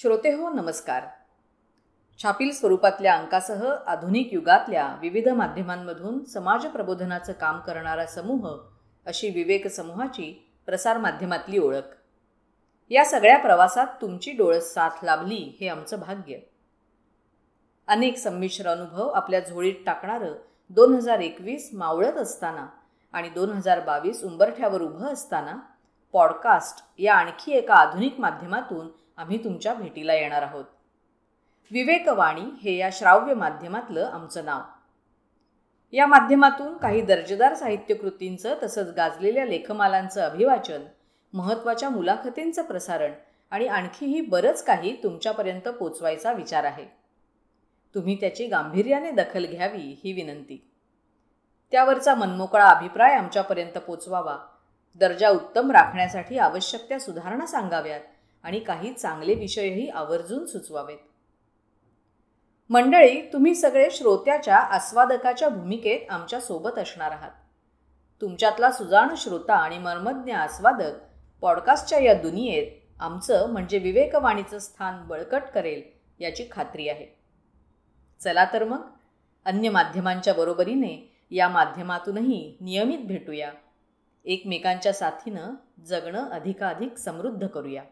श्रोते हो नमस्कार. छापील स्वरूपातल्या अंकासह आधुनिक युगातल्या विविध माध्यमांमधून समाज प्रबोधनाचं काम करणारा समूह अशी विवेक समूहाची प्रसारमाध्यमातली ओळख. या सगळ्या प्रवासात तुमची डोळस साथ लाभली हे आमचं भाग्य. अनेक संमिश्र अनुभव आपल्या झोळीत टाकणारं दोन हजार एकवीस मावळत असताना आणि दोन हजार बावीस उंबरठ्यावर उभं असताना पॉडकास्ट या आणखी एका आधुनिक माध्यमातून आम्ही तुमच्या भेटीला येणार आहोत. विवेकवाणी हे या श्राव्य माध्यमातलं आमचं नाव. या माध्यमातून काही दर्जेदार साहित्यकृतींचं तसंच गाजलेल्या लेखमालांचं अभिवाचन महत्त्वाच्या मुलाखतींचं प्रसारण आणि आणखीही बरंच काही तुमच्यापर्यंत पोचवायचा विचार आहे. तुम्ही त्याची गांभीर्याने दखल घ्यावी ही विनंती. त्यावरचा मनमोकळा अभिप्राय आमच्यापर्यंत पोचवावा दर्जा उत्तम राखण्यासाठी आवश्यक त्या सुधारणा सांगाव्यात आणि काही चांगले विषयही आवर्जून सुचवावेत. मंडळी तुम्ही सगळे श्रोत्याच्या आस्वादकाच्या भूमिकेत आमच्यासोबत असणार आहात. तुमच्यातला सुजाण श्रोता आणि मर्मज्ञ आस्वादक पॉडकास्टच्या या दुनियेत आमचं म्हणजे विवेकवाणीचं स्थान बळकट करेल याची खात्री आहे. चला तर मग अन्य माध्यमांच्या बरोबरीने या माध्यमातूनही नियमित भेटूया. एकमेकांच्या साथीनं जगणं अधिकाधिक समृद्ध करूया.